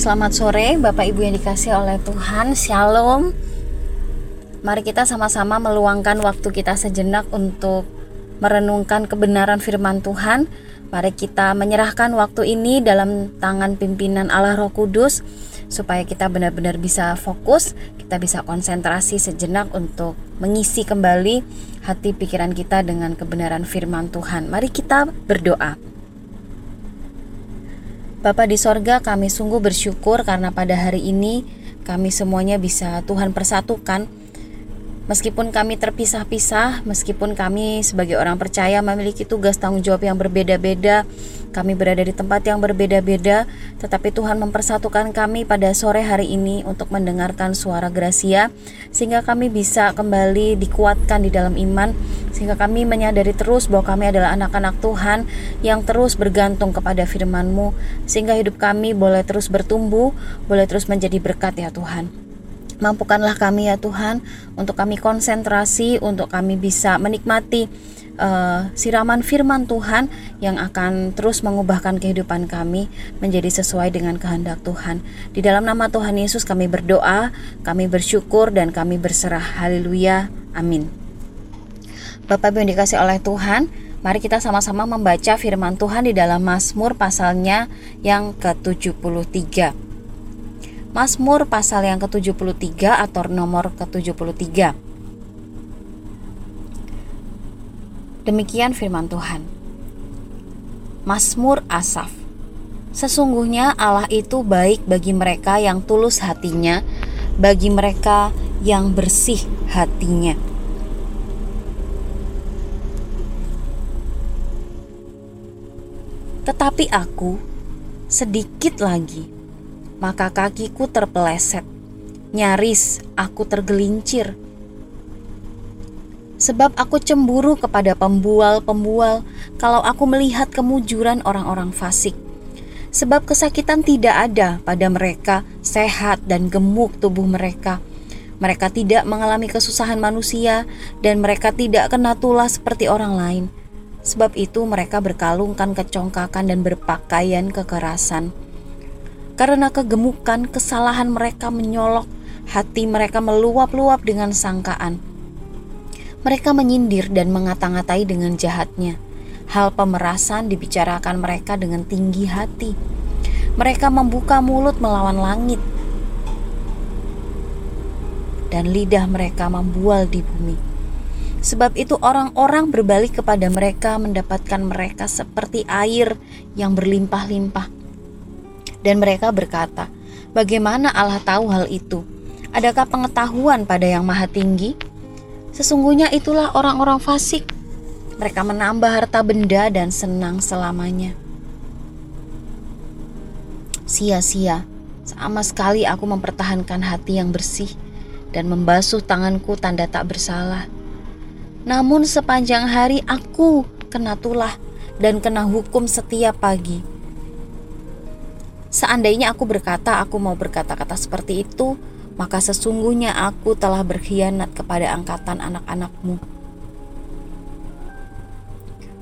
Selamat sore Bapak Ibu yang dikasih oleh Tuhan. Shalom. Mari kita sama-sama meluangkan waktu kita sejenak untuk merenungkan kebenaran firman Tuhan. Mari kita menyerahkan waktu ini dalam tangan pimpinan Allah Roh Kudus Supaya kita benar-benar bisa fokus Kita bisa konsentrasi sejenak untuk mengisi kembali hati pikiran kita dengan kebenaran firman Tuhan. Mari kita berdoa Bapa di sorga kami sungguh bersyukur karena pada hari ini kami semuanya bisa Tuhan persatukan Meskipun kami terpisah-pisah, meskipun kami sebagai orang percaya memiliki tugas tanggung jawab yang berbeda-beda, kami berada di tempat yang berbeda-beda, tetapi Tuhan mempersatukan kami pada sore hari ini untuk mendengarkan suara Gracia, sehingga kami bisa kembali dikuatkan di dalam iman, sehingga kami menyadari terus bahwa kami adalah anak-anak Tuhan yang terus bergantung kepada firman-Mu, sehingga hidup kami boleh terus bertumbuh, boleh terus menjadi berkat ya Tuhan. Mampukanlah kami ya Tuhan untuk kami konsentrasi, untuk kami bisa menikmati uh, siraman firman Tuhan yang akan terus mengubahkan kehidupan kami menjadi sesuai dengan kehendak Tuhan. Di dalam nama Tuhan Yesus kami berdoa, kami bersyukur dan kami berserah. Haleluya. Amin. Bapak Ibu yang dikasih oleh Tuhan, mari kita sama-sama membaca firman Tuhan di dalam Mazmur pasalnya yang ke-73. Mazmur pasal yang ke-73 atau nomor ke-73. Demikian firman Tuhan. Mazmur Asaf. Sesungguhnya Allah itu baik bagi mereka yang tulus hatinya, bagi mereka yang bersih hatinya. Tetapi aku sedikit lagi maka kakiku terpeleset. Nyaris aku tergelincir. Sebab aku cemburu kepada pembual-pembual kalau aku melihat kemujuran orang-orang fasik. Sebab kesakitan tidak ada pada mereka, sehat dan gemuk tubuh mereka. Mereka tidak mengalami kesusahan manusia dan mereka tidak kena tulah seperti orang lain. Sebab itu mereka berkalungkan kecongkakan dan berpakaian kekerasan karena kegemukan, kesalahan mereka menyolok, hati mereka meluap-luap dengan sangkaan. Mereka menyindir dan mengata-ngatai dengan jahatnya. Hal pemerasan dibicarakan mereka dengan tinggi hati. Mereka membuka mulut melawan langit, dan lidah mereka membual di bumi. Sebab itu orang-orang berbalik kepada mereka mendapatkan mereka seperti air yang berlimpah-limpah dan mereka berkata, "Bagaimana Allah tahu hal itu? Adakah pengetahuan pada Yang Maha Tinggi?" Sesungguhnya itulah orang-orang fasik. Mereka menambah harta benda dan senang selamanya. Sia-sia, sama sekali aku mempertahankan hati yang bersih dan membasuh tanganku tanda tak bersalah. Namun sepanjang hari aku kena tulah dan kena hukum setiap pagi Seandainya aku berkata aku mau berkata-kata seperti itu, maka sesungguhnya aku telah berkhianat kepada angkatan anak-anakmu.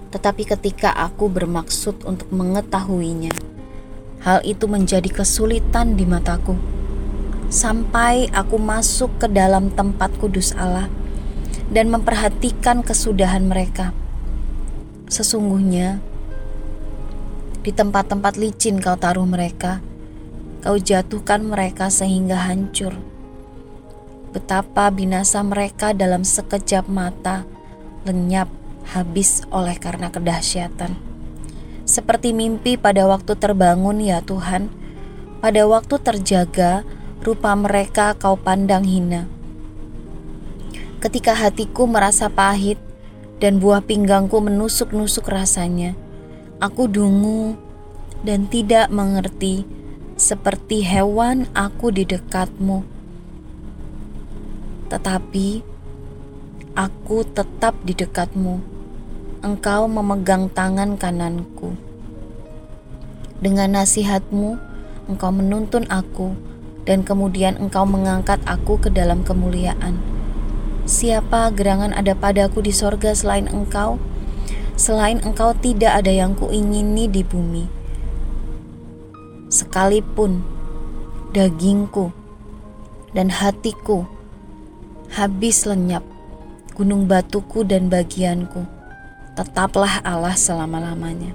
Tetapi ketika aku bermaksud untuk mengetahuinya, hal itu menjadi kesulitan di mataku. Sampai aku masuk ke dalam tempat kudus Allah dan memperhatikan kesudahan mereka. Sesungguhnya di tempat-tempat licin kau taruh mereka, kau jatuhkan mereka sehingga hancur. Betapa binasa mereka dalam sekejap mata, lenyap, habis oleh karena kedahsyatan. Seperti mimpi pada waktu terbangun ya Tuhan, pada waktu terjaga, rupa mereka kau pandang hina. Ketika hatiku merasa pahit dan buah pinggangku menusuk-nusuk rasanya, Aku dungu dan tidak mengerti, seperti hewan aku di dekatmu. Tetapi aku tetap di dekatmu. Engkau memegang tangan kananku. Dengan nasihatmu, engkau menuntun aku, dan kemudian engkau mengangkat aku ke dalam kemuliaan. Siapa gerangan ada padaku di sorga selain engkau? Selain engkau tidak ada yang kuingini di bumi. Sekalipun dagingku, dan hatiku habis lenyap, gunung batuku dan bagianku, tetaplah Allah selama-lamanya.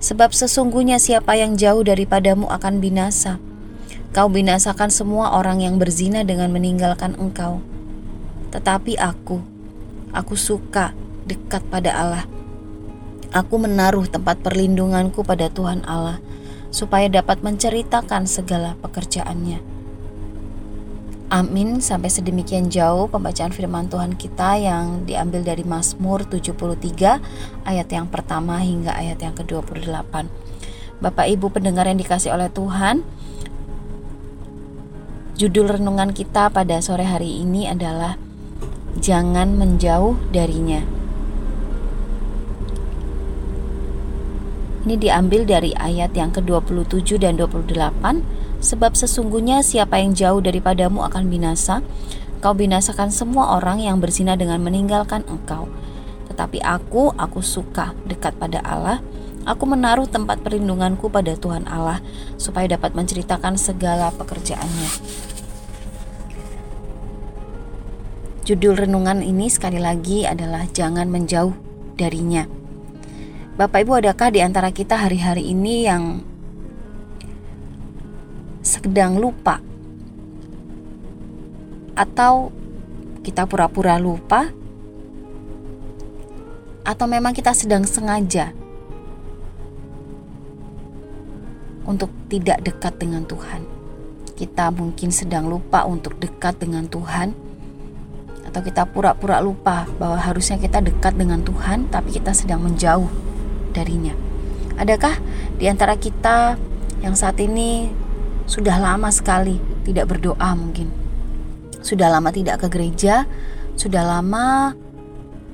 Sebab sesungguhnya siapa yang jauh daripadamu akan binasa. Kau binasakan semua orang yang berzina dengan meninggalkan engkau. Tetapi aku, aku suka dekat pada Allah. Aku menaruh tempat perlindunganku pada Tuhan Allah, supaya dapat menceritakan segala pekerjaannya. Amin. Sampai sedemikian jauh pembacaan firman Tuhan kita yang diambil dari Mazmur 73 ayat yang pertama hingga ayat yang ke-28. Bapak Ibu pendengar yang dikasih oleh Tuhan, judul renungan kita pada sore hari ini adalah Jangan menjauh darinya. Ini diambil dari ayat yang ke-27 dan 28 Sebab sesungguhnya siapa yang jauh daripadamu akan binasa. Kau binasakan semua orang yang berzina dengan meninggalkan engkau. Tetapi aku, aku suka dekat pada Allah. Aku menaruh tempat perlindunganku pada Tuhan Allah Supaya dapat menceritakan segala pekerjaannya. Judul renungan ini sekali lagi adalah Jangan Menjauh Darinya Bapak Ibu adakah di antara kita hari-hari ini yang sedang lupa? Atau kita pura-pura lupa? Atau memang kita sedang sengaja untuk tidak dekat dengan Tuhan. Kita mungkin sedang lupa untuk dekat dengan Tuhan. Atau kita pura-pura lupa bahwa harusnya kita dekat dengan Tuhan tapi kita sedang menjauh darinya. Adakah di antara kita yang saat ini sudah lama sekali tidak berdoa mungkin? Sudah lama tidak ke gereja, sudah lama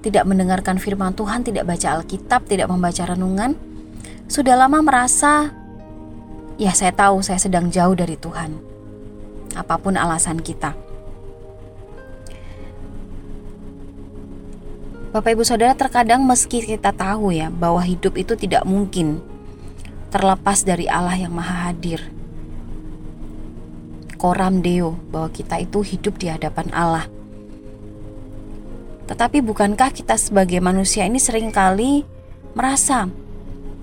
tidak mendengarkan firman Tuhan, tidak baca Alkitab, tidak membaca renungan, sudah lama merasa ya saya tahu saya sedang jauh dari Tuhan. Apa pun alasan kita. Bapak Ibu Saudara terkadang meski kita tahu ya bahwa hidup itu tidak mungkin terlepas dari Allah yang Maha Hadir. Koram Deo bahwa kita itu hidup di hadapan Allah. Tetapi bukankah kita sebagai manusia ini sering kali merasa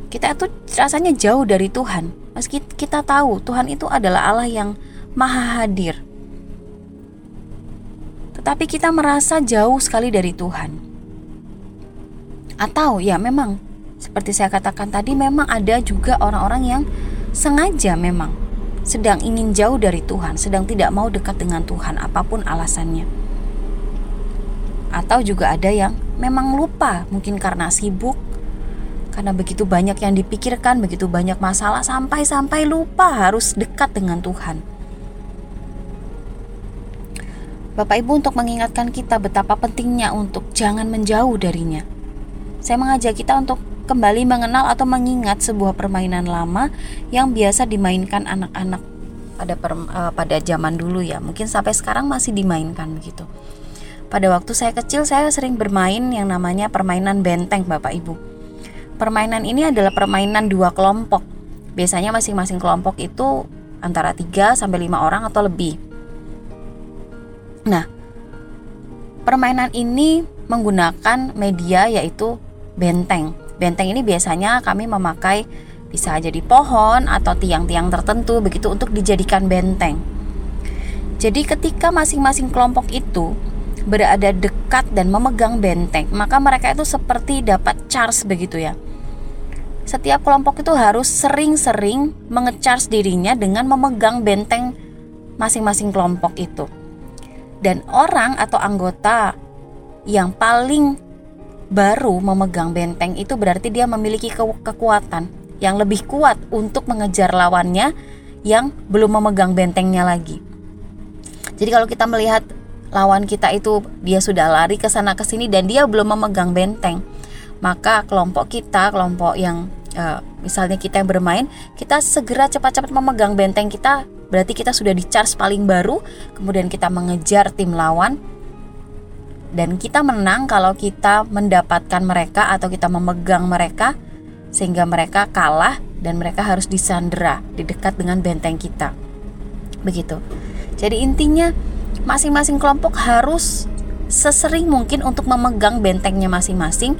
kita itu rasanya jauh dari Tuhan. Meski kita tahu Tuhan itu adalah Allah yang Maha Hadir. Tetapi kita merasa jauh sekali dari Tuhan. Atau ya memang seperti saya katakan tadi memang ada juga orang-orang yang sengaja memang sedang ingin jauh dari Tuhan, sedang tidak mau dekat dengan Tuhan apa pun alasannya. Atau juga ada yang memang lupa, mungkin karena sibuk, karena begitu banyak yang dipikirkan, begitu banyak masalah sampai-sampai lupa harus dekat dengan Tuhan. Bapak Ibu untuk mengingatkan kita betapa pentingnya untuk jangan menjauh darinya saya mengajak kita untuk kembali mengenal atau mengingat sebuah permainan lama yang biasa dimainkan anak-anak pada per, uh, pada zaman dulu ya. Mungkin sampai sekarang masih dimainkan begitu. Pada waktu saya kecil saya sering bermain yang namanya permainan benteng Bapak Ibu. Permainan ini adalah permainan dua kelompok. Biasanya masing-masing kelompok itu antara 3 sampai 5 orang atau lebih. Nah, permainan ini menggunakan media yaitu benteng. Benteng ini biasanya kami memakai bisa jadi pohon atau tiang-tiang tertentu begitu untuk dijadikan benteng. Jadi ketika masing-masing kelompok itu berada dekat dan memegang benteng, maka mereka itu seperti dapat charge begitu ya. Setiap kelompok itu harus sering-sering mengecharge dirinya dengan memegang benteng masing-masing kelompok itu. Dan orang atau anggota yang paling baru memegang benteng itu berarti dia memiliki ke kekuatan yang lebih kuat untuk mengejar lawannya yang belum memegang bentengnya lagi. Jadi kalau kita melihat lawan kita itu dia sudah lari ke sana ke sini dan dia belum memegang benteng, maka kelompok kita, kelompok yang uh, misalnya kita yang bermain, kita segera cepat-cepat memegang benteng kita, berarti kita sudah di charge paling baru, kemudian kita mengejar tim lawan dan kita menang kalau kita mendapatkan mereka atau kita memegang mereka sehingga mereka kalah dan mereka harus disandera di dekat dengan benteng kita. Begitu. Jadi intinya masing-masing kelompok harus sesering mungkin untuk memegang bentengnya masing-masing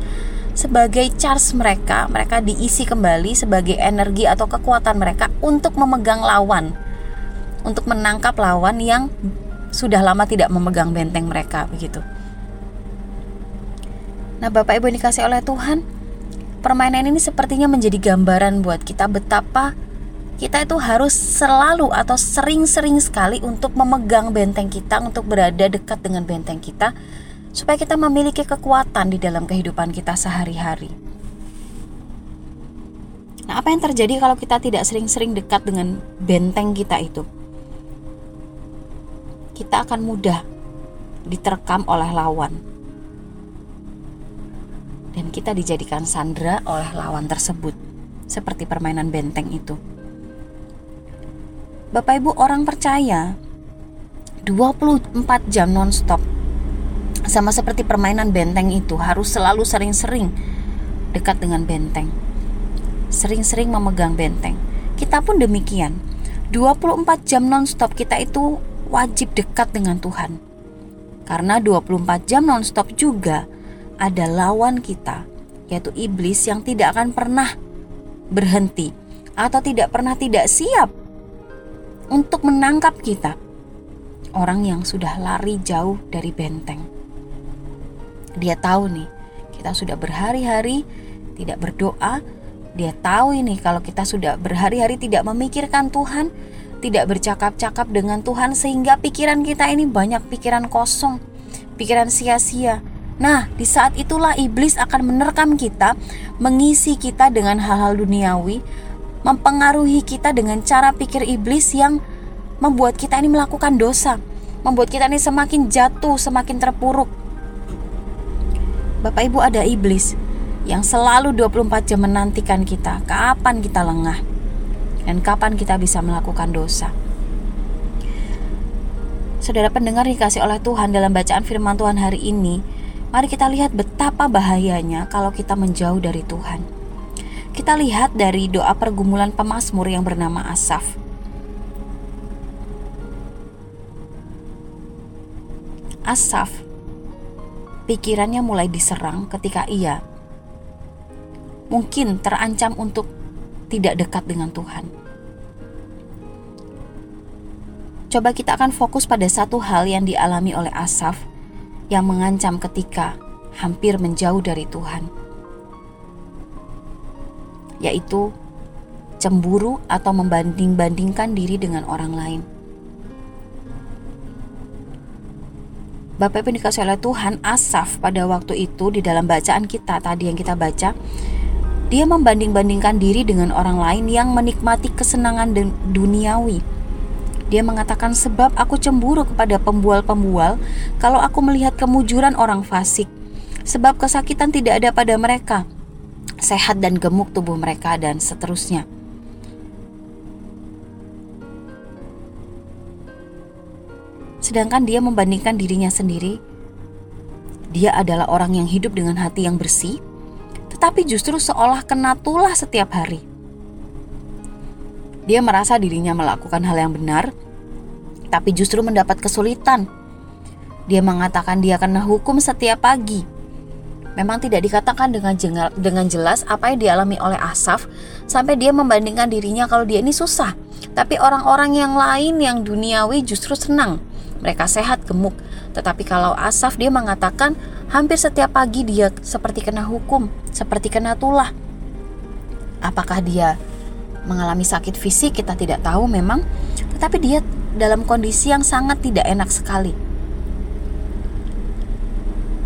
sebagai charge mereka, mereka diisi kembali sebagai energi atau kekuatan mereka untuk memegang lawan, untuk menangkap lawan yang sudah lama tidak memegang benteng mereka begitu. Nah, Bapak Ibu yang dikasih oleh Tuhan, permainan ini sepertinya menjadi gambaran buat kita betapa kita itu harus selalu atau sering-sering sekali untuk memegang benteng kita, untuk berada dekat dengan benteng kita, supaya kita memiliki kekuatan di dalam kehidupan kita sehari-hari. Nah, apa yang terjadi kalau kita tidak sering-sering dekat dengan benteng kita itu? Kita akan mudah diterkam oleh lawan. Dan kita dijadikan sandera oleh lawan tersebut, seperti permainan benteng itu. Bapak Ibu orang percaya 24 jam nonstop sama seperti permainan benteng itu harus selalu sering-sering dekat dengan benteng. Sering-sering memegang benteng. Kita pun demikian. 24 jam nonstop kita itu wajib dekat dengan Tuhan. Karena 24 jam nonstop juga ada lawan kita, yaitu iblis yang tidak akan pernah berhenti atau tidak pernah tidak siap untuk menangkap kita. Orang yang sudah lari jauh dari benteng. Dia tahu nih, kita sudah berhari-hari tidak berdoa. Dia tahu ini kalau kita sudah berhari-hari tidak memikirkan Tuhan, tidak bercakap-cakap dengan Tuhan sehingga pikiran kita ini banyak pikiran kosong, pikiran sia-sia. Nah, di saat itulah iblis akan menerkam kita, mengisi kita dengan hal-hal duniawi, mempengaruhi kita dengan cara pikir iblis yang membuat kita ini melakukan dosa, membuat kita ini semakin jatuh, semakin terpuruk. Bapak Ibu ada iblis yang selalu 24 jam menantikan kita kapan kita lengah dan kapan kita bisa melakukan dosa. Saudara pendengar dikasih oleh Tuhan dalam bacaan firman Tuhan hari ini, mari kita lihat betapa bahayanya kalau kita menjauh dari Tuhan. Kita lihat dari doa pergumulan pemazmur yang bernama Asaf. Asaf pikirannya mulai diserang ketika ia mungkin terancam untuk tidak dekat dengan Tuhan. Coba kita akan fokus pada satu hal yang dialami oleh Asaf yang mengancam ketika hampir menjauh dari Tuhan, yaitu cemburu atau membanding-bandingkan diri dengan orang lain. Bapak Ibu dikasih oleh Tuhan, Asaf pada waktu itu di dalam bacaan kita tadi yang kita baca, dia membanding-bandingkan diri dengan orang lain yang menikmati kesenangan duniawi. Dia mengatakan sebab aku cemburu kepada pembual-pembual kalau aku melihat kemujuran orang fasik. Sebab kesakitan tidak ada pada mereka. Sehat dan gemuk tubuh mereka dan seterusnya. sedangkan dia membandingkan dirinya sendiri. Dia adalah orang yang hidup dengan hati yang bersih, tetapi justru seolah kena tulah setiap hari. Dia merasa dirinya melakukan hal yang benar, tapi justru mendapat kesulitan. Dia mengatakan dia kena hukum setiap pagi. Memang tidak dikatakan dengan dengan jelas apa yang dialami oleh Asaf sampai dia membandingkan dirinya kalau dia ini susah. Tapi orang-orang yang lain yang duniawi justru senang mereka sehat gemuk. Tetapi kalau Asaf dia mengatakan hampir setiap pagi dia seperti kena hukum, seperti kena tulah. Apakah dia mengalami sakit fisik kita tidak tahu memang, tetapi dia dalam kondisi yang sangat tidak enak sekali.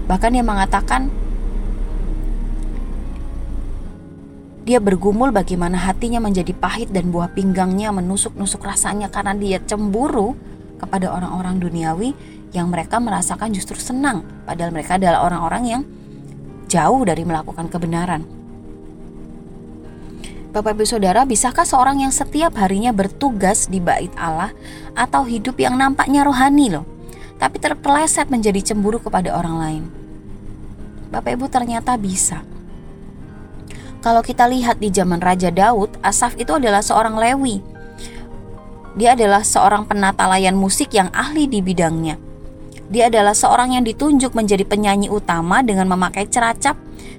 Bahkan dia mengatakan dia bergumul bagaimana hatinya menjadi pahit dan buah pinggangnya menusuk-nusuk rasanya karena dia cemburu kepada orang-orang duniawi yang mereka merasakan justru senang, padahal mereka adalah orang-orang yang jauh dari melakukan kebenaran. Bapak Ibu Saudara, bisakah seorang yang setiap harinya bertugas di bait Allah atau hidup yang nampaknya rohani loh, tapi terpeleset menjadi cemburu kepada orang lain? Bapak Ibu ternyata bisa. Kalau kita lihat di zaman Raja Daud, Asaf itu adalah seorang Lewi Dia adalah seorang penata layan musik yang ahli di bidangnya. Dia adalah seorang yang ditunjuk menjadi penyanyi utama dengan memakai ceracap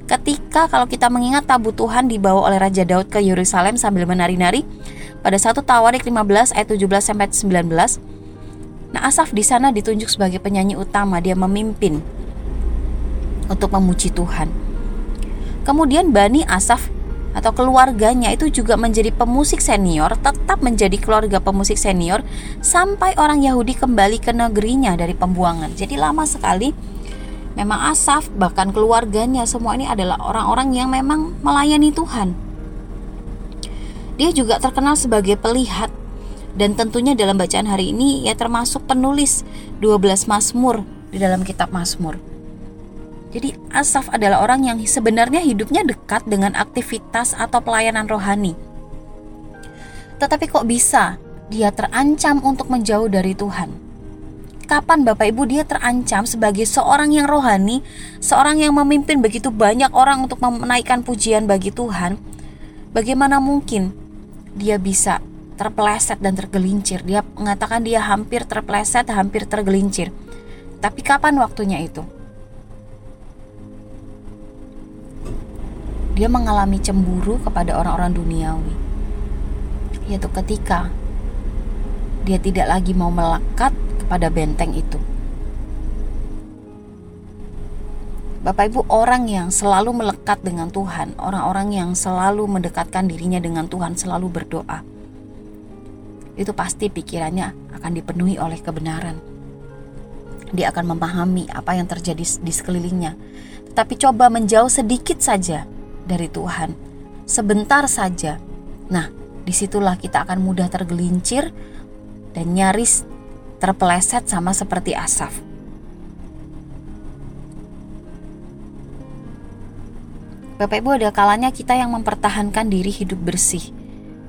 ketika kalau kita mengingat tabu Tuhan dibawa oleh Raja Daud ke Yerusalem sambil menari-nari pada satu Tawarik 15 ayat 17 sampai 19. Nah, Asaf di sana ditunjuk sebagai penyanyi utama, dia memimpin untuk memuji Tuhan. Kemudian Bani Asaf atau keluarganya itu juga menjadi pemusik senior, tetap menjadi keluarga pemusik senior sampai orang Yahudi kembali ke negerinya dari pembuangan. Jadi lama sekali memang Asaf bahkan keluarganya semua ini adalah orang-orang yang memang melayani Tuhan. Dia juga terkenal sebagai pelihat dan tentunya dalam bacaan hari ini ia termasuk penulis 12 Mazmur di dalam kitab Mazmur. Jadi Asaf adalah orang yang sebenarnya hidupnya dekat dengan aktivitas atau pelayanan rohani. Tetapi kok bisa dia terancam untuk menjauh dari Tuhan? Kapan Bapak Ibu dia terancam sebagai seorang yang rohani, seorang yang memimpin begitu banyak orang untuk menaikkan pujian bagi Tuhan? Bagaimana mungkin dia bisa terpeleset dan tergelincir? Dia mengatakan dia hampir terpeleset, hampir tergelincir. Tapi kapan waktunya itu? dia mengalami cemburu kepada orang-orang duniawi, yaitu ketika dia tidak lagi mau melekat kepada benteng itu. Bapak Ibu, orang yang selalu melekat dengan Tuhan, orang-orang yang selalu mendekatkan dirinya dengan Tuhan, selalu berdoa, itu pasti pikirannya akan dipenuhi oleh kebenaran. Dia akan memahami apa yang terjadi di sekelilingnya, tetapi coba menjauh sedikit saja dari Tuhan. Sebentar saja. Nah, di situlah kita akan mudah tergelincir dan nyaris terpeleset sama seperti Asaf. Bapak Ibu ada kalanya kita yang mempertahankan diri hidup bersih.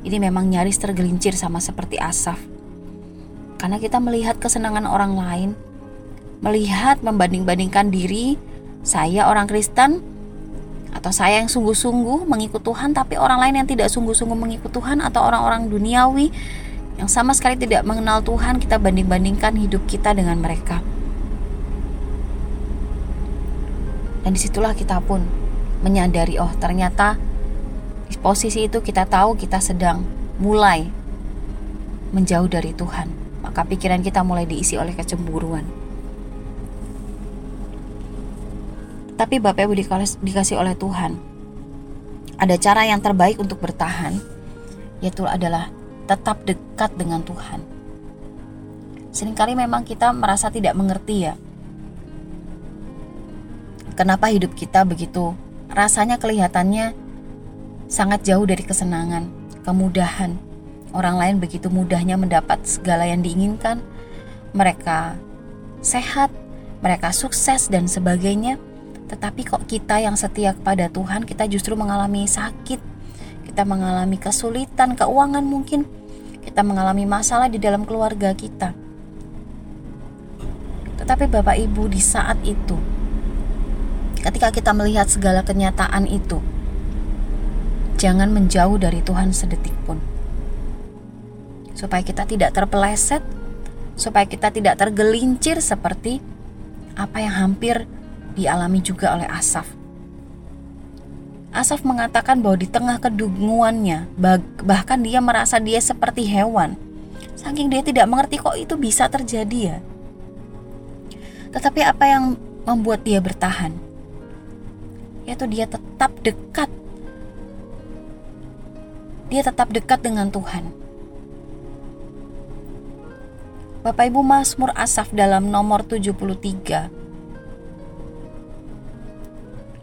Ini memang nyaris tergelincir sama seperti Asaf. Karena kita melihat kesenangan orang lain, melihat membanding-bandingkan diri, saya orang Kristen atau saya yang sungguh-sungguh mengikut Tuhan tapi orang lain yang tidak sungguh-sungguh mengikut Tuhan atau orang-orang duniawi yang sama sekali tidak mengenal Tuhan kita banding-bandingkan hidup kita dengan mereka. Dan di situlah kita pun menyadari oh ternyata di posisi itu kita tahu kita sedang mulai menjauh dari Tuhan. Maka pikiran kita mulai diisi oleh kecemburuan. Tapi Bapak Ibu dikasih oleh Tuhan. Ada cara yang terbaik untuk bertahan, yaitu adalah tetap dekat dengan Tuhan. Seringkali memang kita merasa tidak mengerti ya. Kenapa hidup kita begitu rasanya kelihatannya sangat jauh dari kesenangan, kemudahan. Orang lain begitu mudahnya mendapat segala yang diinginkan. Mereka sehat, mereka sukses dan sebagainya tetapi kok kita yang setia kepada Tuhan, kita justru mengalami sakit, kita mengalami kesulitan keuangan mungkin, kita mengalami masalah di dalam keluarga kita. Tetapi Bapak Ibu di saat itu, ketika kita melihat segala kenyataan itu, jangan menjauh dari Tuhan sedetik pun. Supaya kita tidak terpeleset, supaya kita tidak tergelincir seperti apa yang hampir dialami juga oleh Asaf. Asaf mengatakan bahwa di tengah kedunguannya, bahkan dia merasa dia seperti hewan. Saking dia tidak mengerti kok itu bisa terjadi ya. Tetapi apa yang membuat dia bertahan? Yaitu dia tetap dekat. Dia tetap dekat dengan Tuhan. Bapak Ibu Mazmur Asaf dalam nomor 73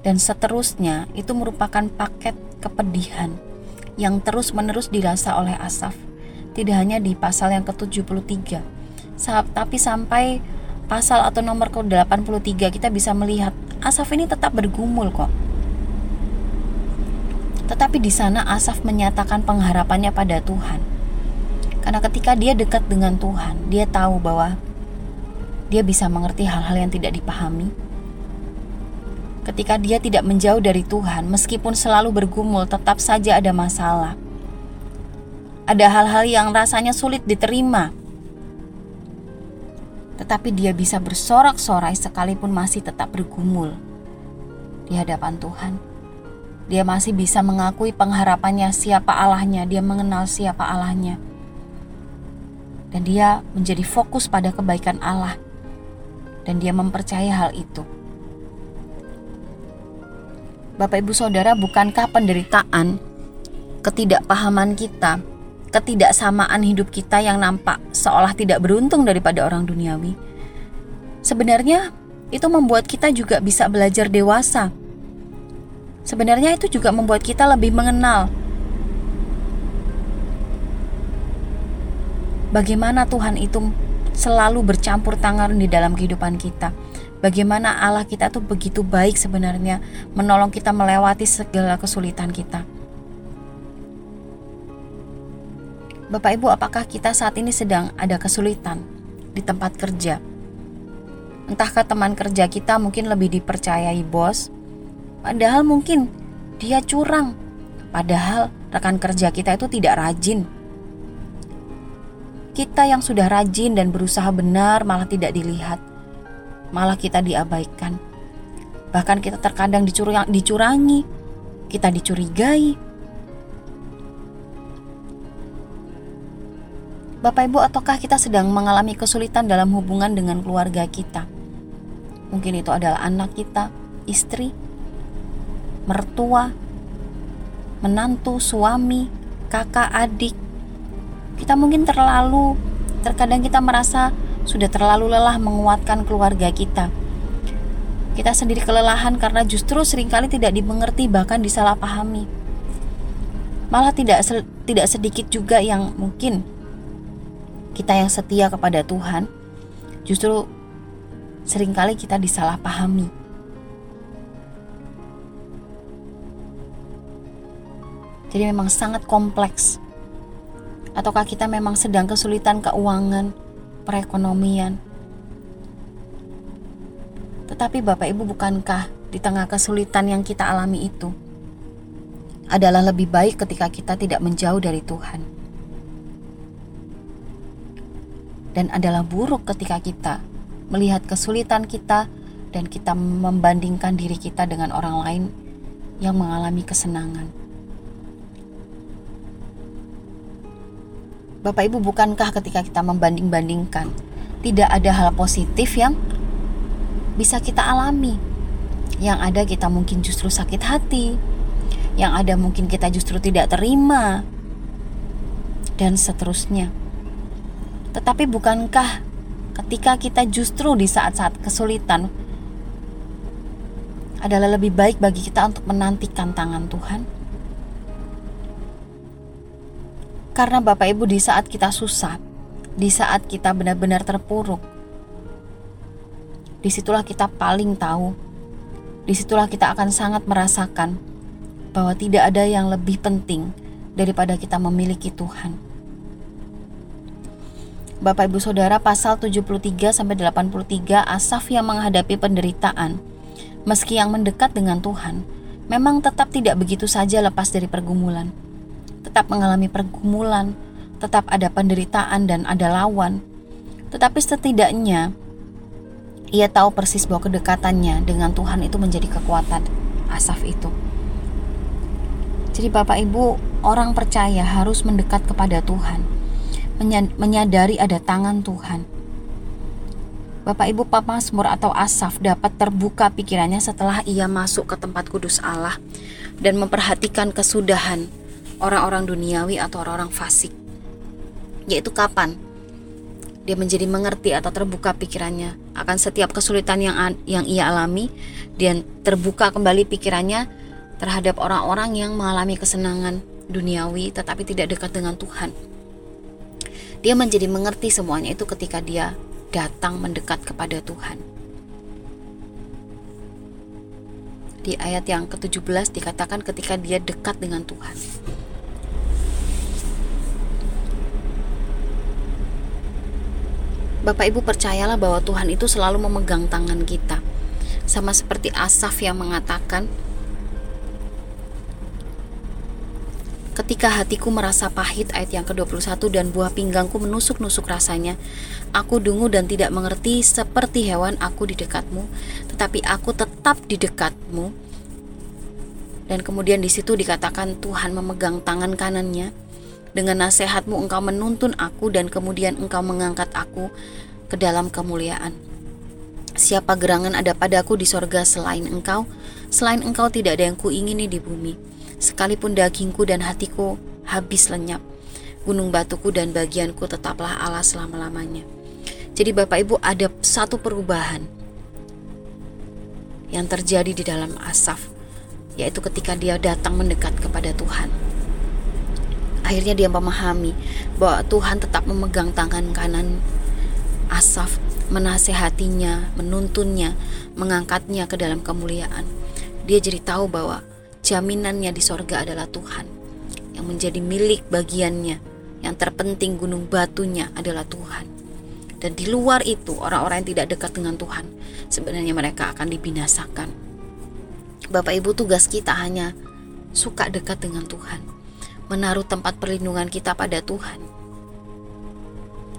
dan seterusnya itu merupakan paket kepedihan yang terus-menerus dirasa oleh Asaf. Tidak hanya di pasal yang ke-73, tapi sampai pasal atau nomor ke-83 kita bisa melihat Asaf ini tetap bergumul kok. Tetapi di sana Asaf menyatakan pengharapannya pada Tuhan. Karena ketika dia dekat dengan Tuhan, dia tahu bahwa dia bisa mengerti hal-hal yang tidak dipahami, Ketika dia tidak menjauh dari Tuhan, meskipun selalu bergumul, tetap saja ada masalah. ada hal-hal yang rasanya sulit diterima. Tetapi dia bisa bersorak-sorai sekalipun masih tetap bergumul di hadapan Tuhan. Dia masih bisa mengakui pengharapannya siapa Allahnya, dia mengenal siapa Allahnya. Dan dia menjadi fokus pada kebaikan Allah. Dan dia mempercaya hal itu. Bapak Ibu Saudara, bukankah penderitaan, ketidakpahaman kita, ketidaksamaan hidup kita yang nampak seolah tidak beruntung daripada orang duniawi. Sebenarnya itu membuat kita juga bisa belajar dewasa. Sebenarnya itu juga membuat kita lebih mengenal bagaimana Tuhan itu selalu bercampur tangan di dalam kehidupan kita. Bagaimana Allah kita tuh begitu baik sebenarnya menolong kita melewati segala kesulitan kita. Bapak Ibu, apakah kita saat ini sedang ada kesulitan di tempat kerja? Entahkah teman kerja kita mungkin lebih dipercayai bos, padahal mungkin dia curang, padahal rekan kerja kita itu tidak rajin. Kita yang sudah rajin dan berusaha benar malah tidak dilihat, malah kita diabaikan. Bahkan kita terkadang dicurangi, kita dicurigai, Bapak Ibu, ataukah kita sedang mengalami kesulitan dalam hubungan dengan keluarga kita? Mungkin itu adalah anak kita, istri, mertua, menantu, suami, kakak, adik. Kita mungkin terlalu, terkadang kita merasa sudah terlalu lelah menguatkan keluarga kita. Kita sendiri kelelahan karena justru sering kali tidak dimengerti bahkan disalahpahami. Malah tidak tidak sedikit juga yang mungkin kita yang setia kepada Tuhan, justru sering kali kita disalahpahami. Jadi memang sangat kompleks. Ataukah kita memang sedang kesulitan keuangan, perekonomian? Tetapi Bapak Ibu bukankah di tengah kesulitan yang kita alami itu adalah lebih baik ketika kita tidak menjauh dari Tuhan? dan adalah buruk ketika kita melihat kesulitan kita dan kita membandingkan diri kita dengan orang lain yang mengalami kesenangan. Bapak Ibu, bukankah ketika kita membanding-bandingkan, tidak ada hal positif yang bisa kita alami? Yang ada kita mungkin justru sakit hati, yang ada mungkin kita justru tidak terima, dan seterusnya. Tetapi bukankah ketika kita justru di saat-saat kesulitan adalah lebih baik bagi kita untuk menantikan tangan Tuhan? Karena Bapak Ibu di saat kita susah, di saat kita benar-benar terpuruk, di situlah kita paling tahu, di situlah kita akan sangat merasakan bahwa tidak ada yang lebih penting daripada kita memiliki Tuhan Bapak Ibu Saudara pasal 73 sampai 83 Asaf yang menghadapi penderitaan meski yang mendekat dengan Tuhan memang tetap tidak begitu saja lepas dari pergumulan. Tetap mengalami pergumulan, tetap ada penderitaan dan ada lawan. Tetapi setidaknya ia tahu persis bahwa kedekatannya dengan Tuhan itu menjadi kekuatan Asaf itu. Jadi Bapak Ibu, orang percaya harus mendekat kepada Tuhan menyadari ada tangan Tuhan. Bapak Ibu Papa Mazmur atau Asaf dapat terbuka pikirannya setelah ia masuk ke tempat kudus Allah dan memperhatikan kesudahan orang-orang duniawi atau orang-orang fasik. Yaitu kapan dia menjadi mengerti atau terbuka pikirannya akan setiap kesulitan yang yang ia alami dan terbuka kembali pikirannya terhadap orang-orang yang mengalami kesenangan duniawi tetapi tidak dekat dengan Tuhan. Dia menjadi mengerti semuanya itu ketika dia datang mendekat kepada Tuhan. Di ayat yang ke-17 dikatakan ketika dia dekat dengan Tuhan. Bapak Ibu percayalah bahwa Tuhan itu selalu memegang tangan kita. Sama seperti Asaf yang mengatakan, Ketika hatiku merasa pahit ayat yang ke-21 dan buah pinggangku menusuk-nusuk rasanya, aku dungu dan tidak mengerti seperti hewan aku di dekatmu, tetapi aku tetap di dekatmu. Dan kemudian di situ dikatakan Tuhan memegang tangan kanannya. Dengan nasihatmu engkau menuntun aku dan kemudian engkau mengangkat aku ke dalam kemuliaan. Siapa gerangan ada padaku di sorga selain engkau? Selain engkau tidak ada yang kuingini di bumi sekalipun dagingku dan hatiku habis lenyap, gunung batuku dan bagianku tetaplah Allah selama-lamanya. Jadi Bapak Ibu ada satu perubahan yang terjadi di dalam Asaf, yaitu ketika dia datang mendekat kepada Tuhan. Akhirnya dia memahami bahwa Tuhan tetap memegang tangan kanan Asaf, menasehatinya, menuntunnya, mengangkatnya ke dalam kemuliaan. Dia jadi tahu bahwa jaminannya di sorga adalah Tuhan. Yang menjadi milik bagiannya yang terpenting gunung batunya adalah Tuhan. Dan di luar itu orang-orang yang tidak dekat dengan Tuhan sebenarnya mereka akan dibinasakan. Bapak Ibu tugas kita hanya suka dekat dengan Tuhan menaruh tempat perlindungan kita pada Tuhan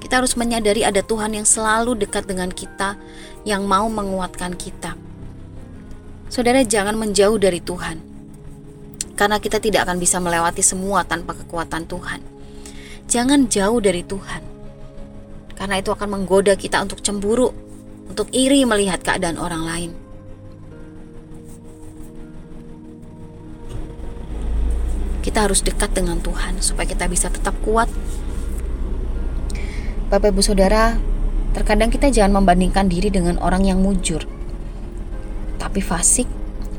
kita harus menyadari ada Tuhan yang selalu dekat dengan kita yang mau menguatkan kita Saudara jangan menjauh dari Tuhan karena kita tidak akan bisa melewati semua tanpa kekuatan Tuhan. Jangan jauh dari Tuhan, karena itu akan menggoda kita untuk cemburu, untuk iri melihat keadaan orang lain. Kita harus dekat dengan Tuhan supaya kita bisa tetap kuat. Bapak, ibu, saudara, terkadang kita jangan membandingkan diri dengan orang yang mujur, tapi fasik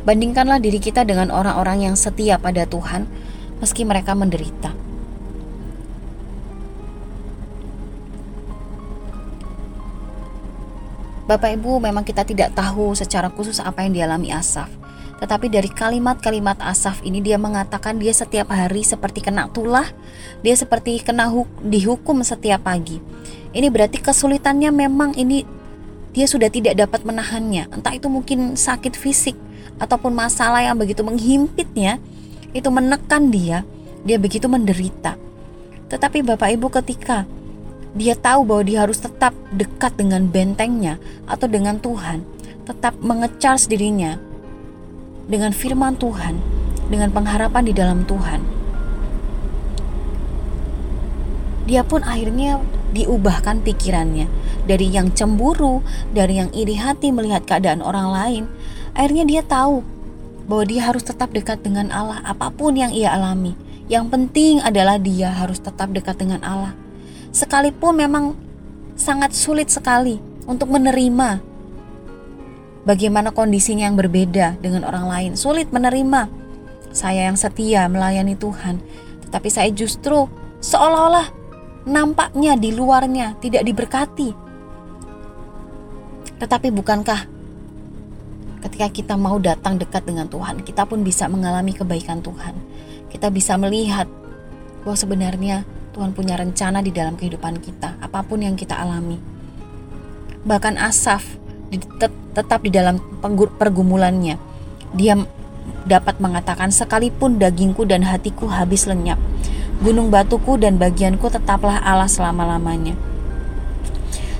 Bandingkanlah diri kita dengan orang-orang yang setia pada Tuhan, meski mereka menderita. Bapak Ibu, memang kita tidak tahu secara khusus apa yang dialami Asaf. Tetapi dari kalimat-kalimat Asaf ini dia mengatakan dia setiap hari seperti kena tulah, dia seperti kena dihukum setiap pagi. Ini berarti kesulitannya memang ini dia sudah tidak dapat menahannya. Entah itu mungkin sakit fisik, ataupun masalah yang begitu menghimpitnya itu menekan dia, dia begitu menderita. Tetapi Bapak Ibu ketika dia tahu bahwa dia harus tetap dekat dengan bentengnya atau dengan Tuhan, tetap mengecar dirinya dengan firman Tuhan, dengan pengharapan di dalam Tuhan. Dia pun akhirnya diubahkan pikirannya dari yang cemburu, dari yang iri hati melihat keadaan orang lain, Akhirnya dia tahu bahwa dia harus tetap dekat dengan Allah apa pun yang ia alami. Yang penting adalah dia harus tetap dekat dengan Allah. Sekalipun memang sangat sulit sekali untuk menerima bagaimana kondisinya yang berbeda dengan orang lain. Sulit menerima saya yang setia melayani Tuhan, tetapi saya justru seolah-olah nampaknya di luarnya tidak diberkati. Tetapi bukankah ketika kita mau datang dekat dengan Tuhan, kita pun bisa mengalami kebaikan Tuhan. Kita bisa melihat bahwa sebenarnya Tuhan punya rencana di dalam kehidupan kita, apa pun yang kita alami. Bahkan Asaf tetap di dalam pergumulannya. Dia dapat mengatakan sekalipun dagingku dan hatiku habis lenyap, gunung batuku dan bagianku tetaplah Allah selama-lamanya.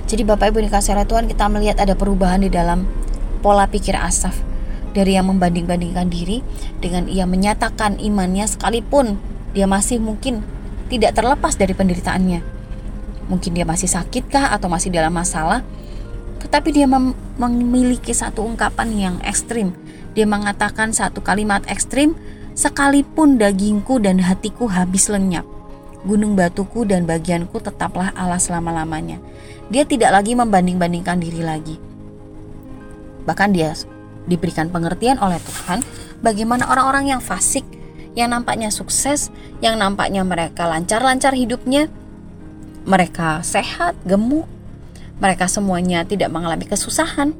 Jadi Bapak Ibu dikasih oleh Tuhan kita melihat ada perubahan di dalam pola pikir Asaf dari yang membanding-bandingkan diri dengan ia menyatakan imannya sekalipun dia masih mungkin tidak terlepas dari penderitaannya. Mungkin dia masih sakitkah atau masih dalam masalah, tetapi dia mem memiliki satu ungkapan yang ekstrim. Dia mengatakan satu kalimat ekstrim, sekalipun dagingku dan hatiku habis lenyap, gunung batuku dan bagianku tetaplah Allah selama-lamanya. Dia tidak lagi membanding-bandingkan diri lagi Bahkan dia diberikan pengertian oleh Tuhan bagaimana orang-orang yang fasik, yang nampaknya sukses, yang nampaknya mereka lancar-lancar hidupnya, mereka sehat, gemuk, mereka semuanya tidak mengalami kesusahan.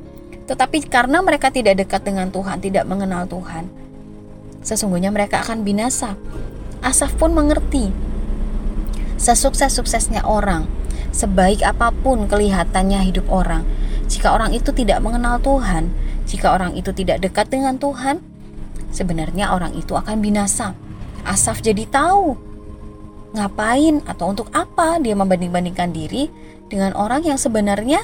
Tetapi karena mereka tidak dekat dengan Tuhan, tidak mengenal Tuhan, sesungguhnya mereka akan binasa. Asaf pun mengerti sesukses-suksesnya orang, sebaik apa pun kelihatannya hidup orang, jika orang itu tidak mengenal Tuhan, jika orang itu tidak dekat dengan Tuhan, sebenarnya orang itu akan binasa. Asaf jadi tahu ngapain atau untuk apa dia membanding-bandingkan diri dengan orang yang sebenarnya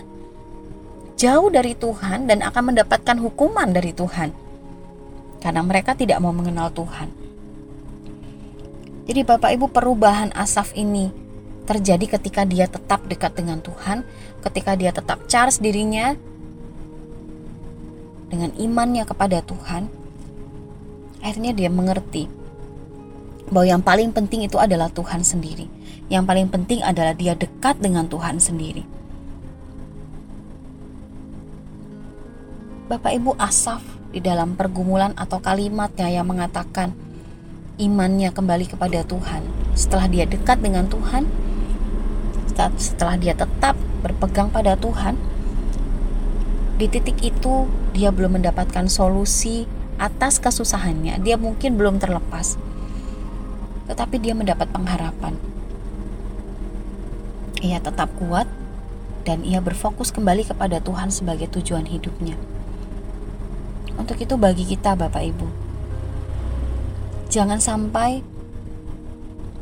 jauh dari Tuhan dan akan mendapatkan hukuman dari Tuhan. Karena mereka tidak mau mengenal Tuhan. Jadi Bapak Ibu perubahan Asaf ini terjadi ketika dia tetap dekat dengan Tuhan, ketika dia tetap charge dirinya dengan imannya kepada Tuhan. Akhirnya dia mengerti bahwa yang paling penting itu adalah Tuhan sendiri. Yang paling penting adalah dia dekat dengan Tuhan sendiri. Bapak Ibu Asaf di dalam pergumulan atau kalimatnya yang mengatakan imannya kembali kepada Tuhan. Setelah dia dekat dengan Tuhan, setelah dia tetap berpegang pada Tuhan, di titik itu dia belum mendapatkan solusi atas kesusahannya. Dia mungkin belum terlepas tetapi dia mendapat pengharapan. Ia tetap kuat dan ia berfokus kembali kepada Tuhan sebagai tujuan hidupnya. Untuk itu bagi kita Bapak Ibu, jangan sampai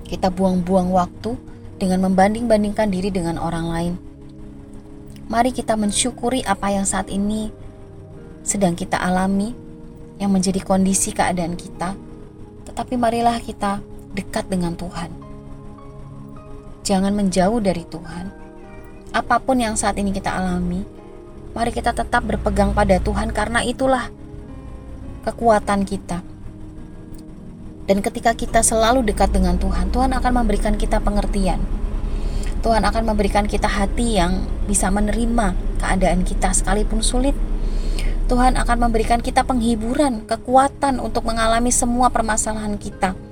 kita buang-buang waktu dengan membanding-bandingkan diri dengan orang lain. Mari kita mensyukuri apa yang saat ini sedang kita alami, yang menjadi kondisi keadaan kita. Tetapi marilah kita dekat dengan Tuhan. Jangan menjauh dari Tuhan. Apa pun yang saat ini kita alami, mari kita tetap berpegang pada Tuhan karena itulah kekuatan kita. Dan ketika kita selalu dekat dengan Tuhan, Tuhan akan memberikan kita pengertian. Tuhan akan memberikan kita hati yang bisa menerima keadaan kita sekalipun sulit. Tuhan akan memberikan kita penghiburan, kekuatan untuk mengalami semua permasalahan kita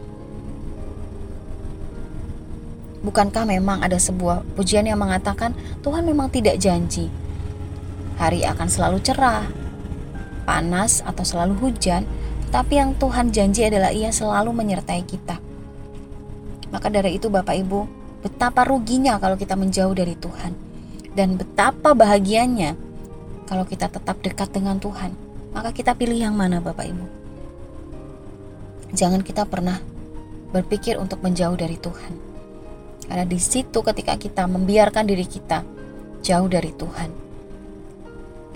Bukankah memang ada sebuah pujian yang mengatakan Tuhan memang tidak janji hari akan selalu cerah, panas atau selalu hujan, tetapi yang Tuhan janji adalah Ia selalu menyertai kita. Maka dari itu Bapak Ibu, betapa ruginya kalau kita menjauh dari Tuhan dan betapa bahagianya kalau kita tetap dekat dengan Tuhan. Maka kita pilih yang mana Bapak Ibu? Jangan kita pernah berpikir untuk menjauh dari Tuhan. Karena di situ ketika kita membiarkan diri kita jauh dari Tuhan,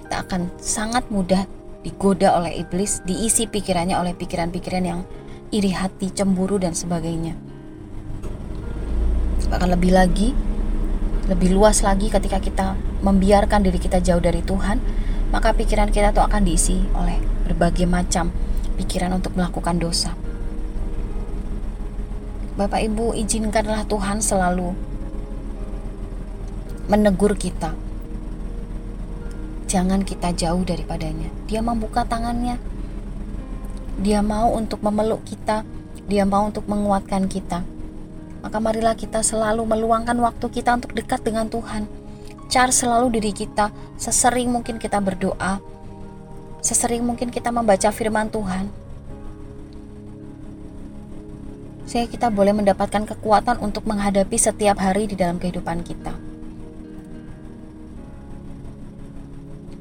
kita akan sangat mudah digoda oleh iblis, diisi pikirannya oleh pikiran-pikiran yang iri hati, cemburu dan sebagainya. Bahkan lebih lagi, lebih luas lagi ketika kita membiarkan diri kita jauh dari Tuhan, maka pikiran kita tuh akan diisi oleh berbagai macam pikiran untuk melakukan dosa. Bapak Ibu, izinkanlah Tuhan selalu menegur kita. Jangan kita jauh daripadanya. Dia membuka tangannya. Dia mau untuk memeluk kita. Dia mau untuk menguatkan kita. Maka marilah kita selalu meluangkan waktu kita untuk dekat dengan Tuhan. Cari selalu diri kita, sesering mungkin kita berdoa, sesering mungkin kita membaca firman Tuhan, sehingga kita boleh mendapatkan kekuatan untuk menghadapi setiap hari di dalam kehidupan kita.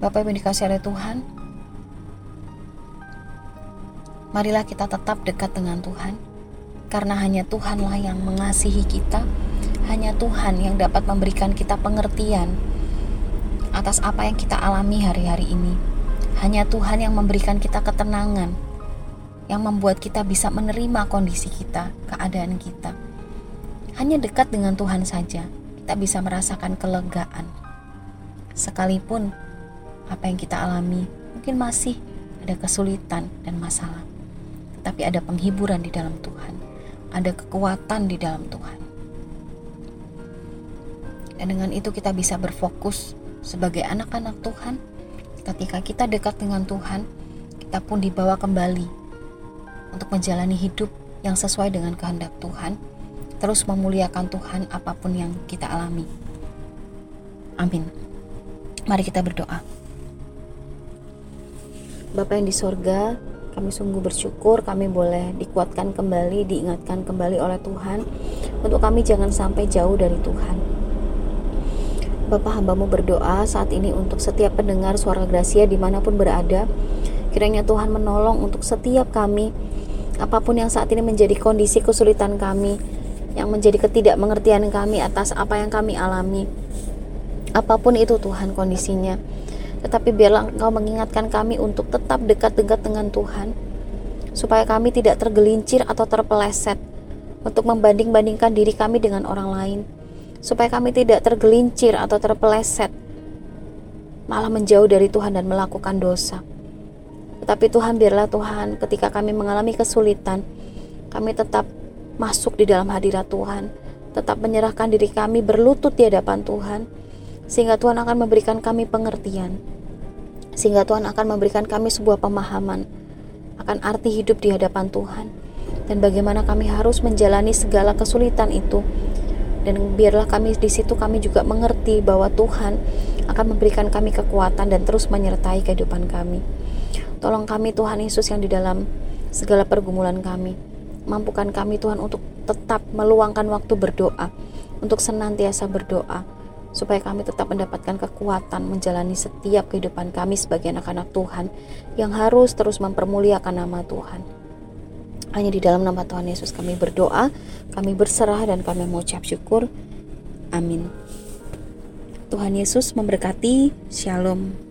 Bapak Ibu dikasih oleh Tuhan, marilah kita tetap dekat dengan Tuhan, karena hanya Tuhanlah yang mengasihi kita, hanya Tuhan yang dapat memberikan kita pengertian atas apa yang kita alami hari-hari ini. Hanya Tuhan yang memberikan kita ketenangan, yang membuat kita bisa menerima kondisi kita, keadaan kita. Hanya dekat dengan Tuhan saja, kita bisa merasakan kelegaan. Sekalipun apa yang kita alami mungkin masih ada kesulitan dan masalah, tetapi ada penghiburan di dalam Tuhan, ada kekuatan di dalam Tuhan. Dan dengan itu kita bisa berfokus sebagai anak-anak Tuhan. Ketika kita dekat dengan Tuhan, kita pun dibawa kembali untuk menjalani hidup yang sesuai dengan kehendak Tuhan, terus memuliakan Tuhan apa pun yang kita alami. Amin. Mari kita berdoa. Bapa yang di sorga, kami sungguh bersyukur kami boleh dikuatkan kembali, diingatkan kembali oleh Tuhan untuk kami jangan sampai jauh dari Tuhan. Bapak hambamu berdoa saat ini untuk setiap pendengar suara Gracia di mana pun berada. Kiranya Tuhan menolong untuk setiap kami apa pun yang saat ini menjadi kondisi kesulitan kami, yang menjadi ketidakmengertian kami atas apa yang kami alami. Apa pun itu Tuhan kondisinya. Tetapi biarlah Engkau mengingatkan kami untuk tetap dekat-dekat dengan Tuhan. Supaya kami tidak tergelincir atau terpeleset untuk membanding-bandingkan diri kami dengan orang lain. Supaya kami tidak tergelincir atau terpeleset malah menjauh dari Tuhan dan melakukan dosa. Tetapi Tuhan biarlah Tuhan ketika kami mengalami kesulitan, kami tetap masuk di dalam hadirat Tuhan, tetap menyerahkan diri kami berlutut di hadapan Tuhan, sehingga Tuhan akan memberikan kami pengertian, sehingga Tuhan akan memberikan kami sebuah pemahaman akan arti hidup di hadapan Tuhan. Dan bagaimana kami harus menjalani segala kesulitan itu. Dan biarlah kami di situ kami juga mengerti bahwa Tuhan akan memberikan kami kekuatan dan terus menyertai kehidupan kami. Tolong kami Tuhan Yesus yang di dalam segala pergumulan kami. Mampukan kami Tuhan untuk tetap meluangkan waktu berdoa, untuk senantiasa berdoa, supaya kami tetap mendapatkan kekuatan menjalani setiap kehidupan kami sebagai anak-anak Tuhan yang harus terus mempermuliakan nama Tuhan. Hanya di dalam nama Tuhan Yesus kami berdoa, kami berserah dan kami mengucap syukur. Amin. Tuhan Yesus memberkati. Shalom.